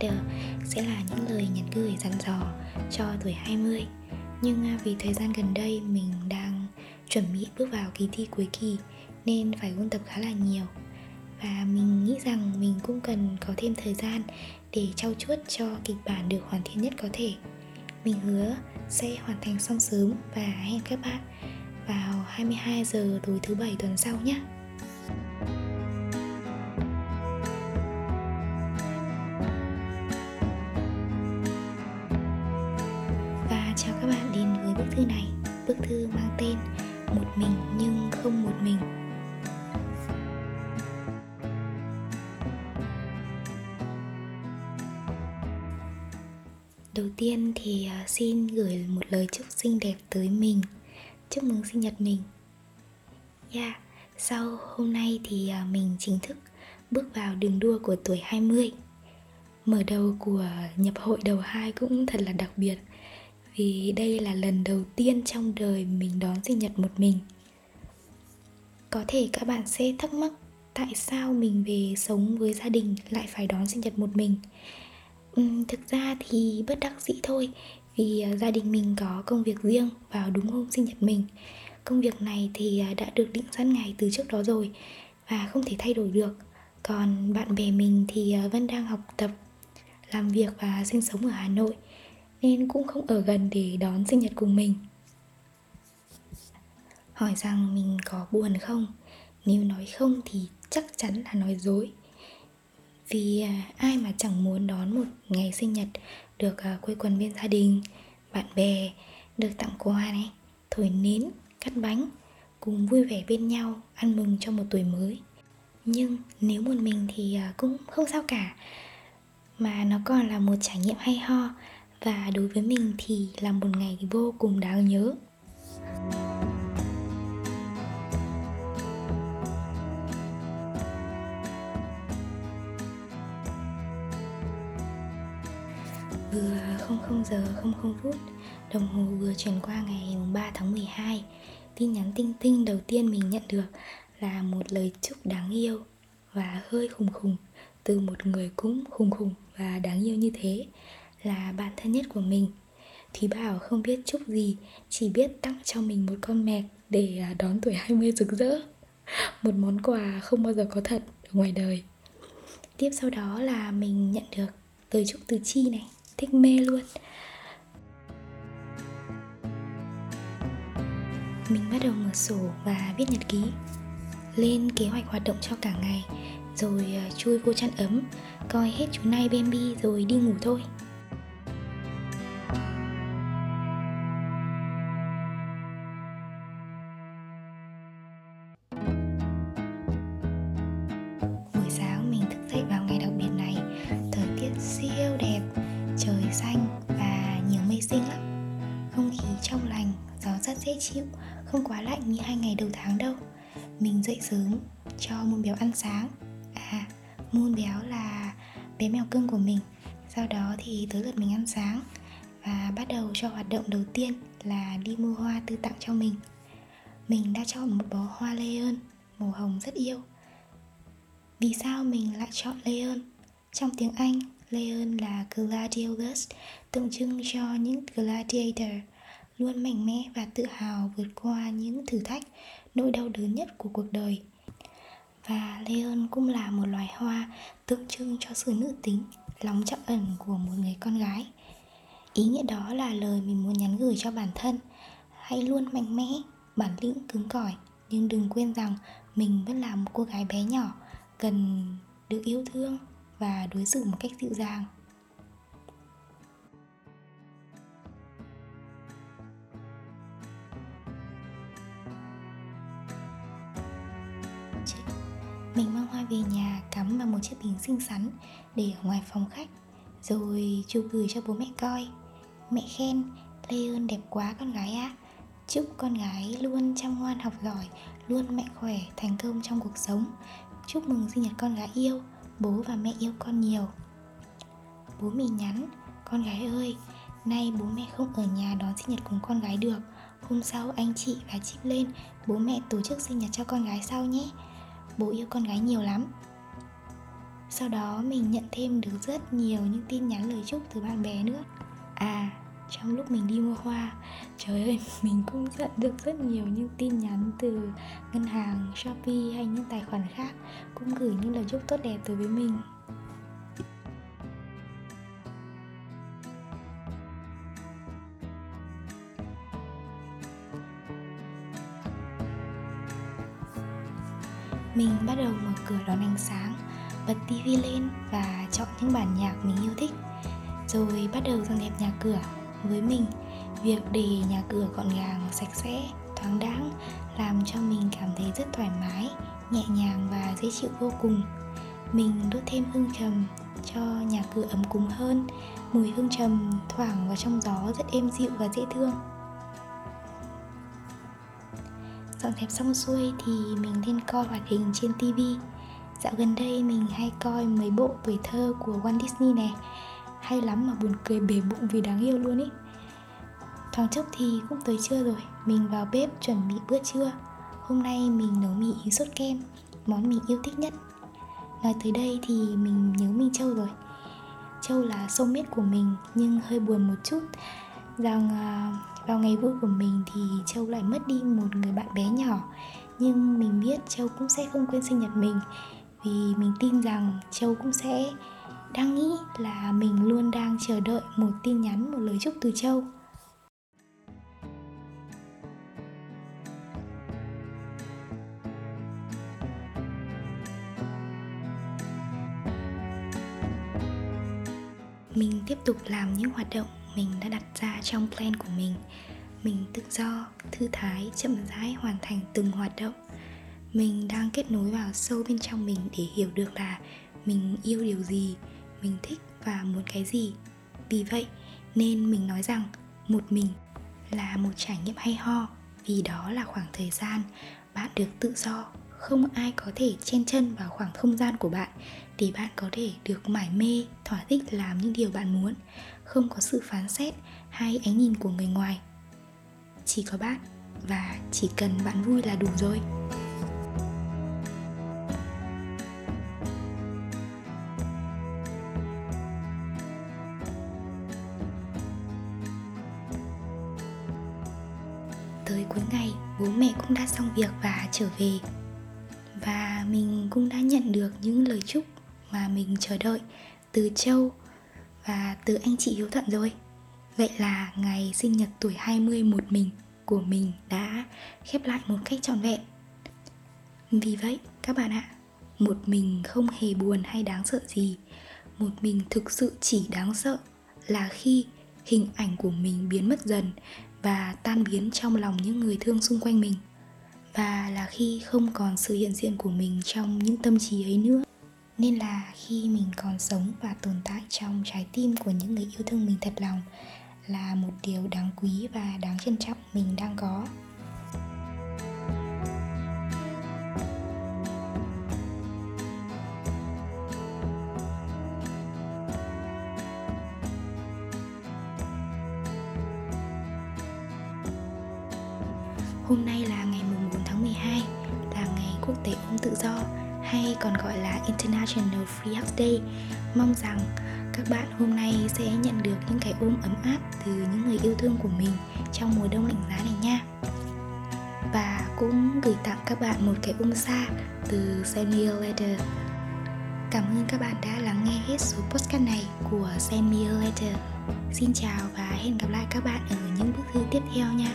Send sẽ là những lời nhắn gửi dặn dò cho tuổi 20 Nhưng à, vì thời gian gần đây mình đang chuẩn bị bước vào kỳ thi cuối kỳ nên phải ôn tập khá là nhiều. Và mình nghĩ rằng mình cũng cần có thêm thời gian để trau chuốt cho kịch bản được hoàn thiện nhất có thể. Mình hứa sẽ hoàn thành xong sớm và hẹn các bạn vào 22 giờ tối thứ bảy tuần sau nhé. Thư mang tên Một mình nhưng không một mình. Đầu tiên thì à, xin gửi một lời chúc xinh đẹp tới mình. Chúc mừng sinh nhật mình. Yeah, sau hôm nay thì à, mình chính thức bước vào đường đua của tuổi 20 Mở đầu của à, nhập hội đầu hai cũng thật là đặc biệt. Vì đây là lần đầu tiên trong đời mình đón sinh nhật một mình. Có thể các bạn sẽ thắc mắc tại sao mình về sống với gia đình lại phải đón sinh nhật một mình. Uhm, thực ra thì bất đắc dĩ thôi vì à, gia đình mình có công việc riêng vào đúng hôm sinh nhật mình. Công việc này thì à, đã được định sẵn ngày từ trước đó rồi và không thể thay đổi được. Còn bạn bè mình thì à, vẫn đang học tập làm việc và sinh sống ở hà nội nên cũng không ở gần để đón sinh nhật cùng mình. Hỏi rằng mình có buồn không? Nếu nói không thì chắc chắn là nói dối. Vì à, ai mà chẳng muốn đón một ngày sinh nhật được à, quây quần bên gia đình, bạn bè, được tặng quà này, thổi nến, cắt bánh, cùng vui vẻ bên nhau, ăn mừng cho một tuổi mới. Nhưng nếu một mình thì à, cũng không sao cả. Mà nó còn là một trải nghiệm hay ho và đối với mình thì là một ngày vô cùng đáng nhớ. Vừa 00 giờ 00 phút, Đồng hồ vừa chuyển qua ngày 3 tháng 12 Tin nhắn tinh tinh đầu tiên mình nhận được Là một lời chúc đáng yêu Và hơi khùng khùng Từ một người cũng khùng khùng và đáng yêu như thế. Là bạn thân nhất của mình. Thúy Bảo không biết chúc gì, Chỉ biết tặng cho mình một con mèk Để à, đón tuổi 20 rực rỡ. Một món quà không bao giờ có thật ở ngoài đời. Tiếp sau đó là mình nhận được lời chúc từ Chi này. Thích mê luôn. Mình bắt đầu mở sổ và viết nhật ký, lên kế hoạch hoạt động cho cả ngày, rồi à, chui vô chăn ấm, coi hết chú này Bambi rồi đi ngủ thôi. Dễ chịu Không quá lạnh như hai ngày đầu tháng đâu. Mình dậy sớm cho môn béo ăn sáng. À, môn béo là bé mèo cưng của mình. Sau đó thì tới lượt mình ăn sáng Và bắt đầu cho hoạt động đầu tiên là đi mua hoa tư tặng cho mình. Mình đã chọn một bó hoa lê ơn Màu hồng rất yêu. Vì sao mình lại chọn lê ơn? Trong tiếng Anh Leon là Gladiolus, tượng trưng cho những gladiator luôn mạnh mẽ và tự hào vượt qua những thử thách, nỗi đau đớn nhất của cuộc đời. Và Leon cũng là một loài hoa tượng trưng cho sự nữ tính, lòng trọng ẩn của một người con gái. Ý nghĩa đó là lời mình muốn nhắn gửi cho bản thân. Hãy luôn mạnh mẽ, bản lĩnh cứng cỏi, nhưng đừng quên rằng mình vẫn là một cô gái bé nhỏ, cần được yêu thương và đối xử một cách dịu dàng mình mang hoa về nhà, cắm vào một chiếc bình xinh xắn để ở ngoài phòng khách, rồi chụp gửi cho bố mẹ coi. Mẹ khen, lê ơn đẹp quá con gái ạ. À. chúc con gái luôn chăm ngoan học giỏi, luôn mạnh khỏe, thành công trong cuộc sống. Chúc mừng sinh nhật con gái yêu, bố và mẹ yêu con nhiều. Bố mình nhắn, con gái ơi, nay bố mẹ không ở nhà đón sinh nhật cùng con gái được. Hôm sau anh chị và chip lên, bố mẹ tổ chức sinh nhật cho con gái sau nhé bố yêu con gái nhiều lắm. Sau đó mình nhận thêm được rất nhiều những tin nhắn lời chúc từ bạn bè nữa. À trong lúc mình đi mua hoa, trời ơi, mình cũng nhận được rất nhiều những tin nhắn từ ngân hàng, shopee hay những tài khoản khác cũng gửi những lời chúc tốt đẹp tới với mình. Mình bắt đầu mở cửa đón ánh sáng, bật tivi lên và chọn những bản nhạc mình yêu thích. Rồi bắt đầu dọn dẹp nhà cửa. Với mình, việc để nhà cửa gọn gàng, sạch sẽ, thoáng đãng làm cho mình cảm thấy rất thoải mái, nhẹ nhàng và dễ chịu vô cùng. Mình đốt thêm hương trầm cho nhà cửa ấm cúng hơn, mùi hương trầm thoảng vào trong gió rất êm dịu và dễ thương dọn dẹp xong xuôi thì mình lên coi hoạt hình trên tivi dạo gần đây mình hay coi mấy bộ tuổi thơ của Walt Disney này hay lắm mà buồn cười bể bụng vì đáng yêu luôn ý. Thoáng chốc thì cũng tới trưa rồi, mình vào bếp chuẩn bị bữa trưa. Hôm nay mình nấu mì sốt kem, món mình yêu thích nhất. Nói tới đây thì mình nhớ minh châu rồi. Châu là sâu miết của mình, nhưng hơi buồn một chút. Rằng à, vào ngày vui của mình thì châu lại mất đi một người bạn bé nhỏ. Nhưng mình biết châu cũng sẽ không quên sinh nhật mình, vì mình tin rằng châu cũng sẽ đang nghĩ là mình luôn đang chờ đợi một tin nhắn, một lời chúc từ châu. Mình tiếp tục làm những hoạt động mình đã đặt ra trong plan của mình. Mình tự do, thư thái, chậm rãi hoàn thành từng hoạt động. Mình đang kết nối vào sâu bên trong mình để hiểu được là mình yêu điều gì, mình thích và muốn cái gì. Vì vậy, nên mình nói rằng một mình là một trải nghiệm hay ho, vì đó là khoảng thời gian bạn được tự do không ai có thể chen chân vào khoảng không gian của bạn để bạn có thể được mải mê, thỏa thích làm những điều bạn muốn. Không có sự phán xét hay ánh nhìn của người ngoài. Chỉ có bạn và chỉ cần bạn vui là đủ rồi. Tới cuối ngày, bố mẹ cũng đã xong việc và trở về mình cũng đã nhận được những lời chúc mà mình chờ đợi từ Châu và từ anh chị Hiếu Thuận rồi. Vậy là ngày sinh nhật tuổi 20 một mình của mình đã khép lại một cách trọn vẹn. Vì vậy, các bạn ạ, một mình không hề buồn hay đáng sợ gì. Một mình thực sự chỉ đáng sợ là khi hình ảnh của mình biến mất dần và tan biến trong lòng những người thương xung quanh mình và là khi không còn sự hiện diện của mình trong những tâm trí ấy nữa. Nên là khi mình còn sống và tồn tại trong trái tim của những người yêu thương mình thật lòng là một điều đáng quý và đáng trân trọng mình đang có. Hôm nay là ngày mùng tháng 12 là ngày quốc tế ôm tự do, hay còn gọi là International Free Hug Day. Mong rằng các bạn hôm nay sẽ nhận được những cái ôm ấm áp từ những người yêu thương của mình trong mùa đông lạnh giá này nha. Và cũng gửi tặng các bạn một cái ôm xa từ Samuel Letter. Cảm ơn các bạn đã lắng nghe hết số podcast này của Samuel Letter. Xin chào và hẹn gặp lại các bạn ở những bức thư tiếp theo nha.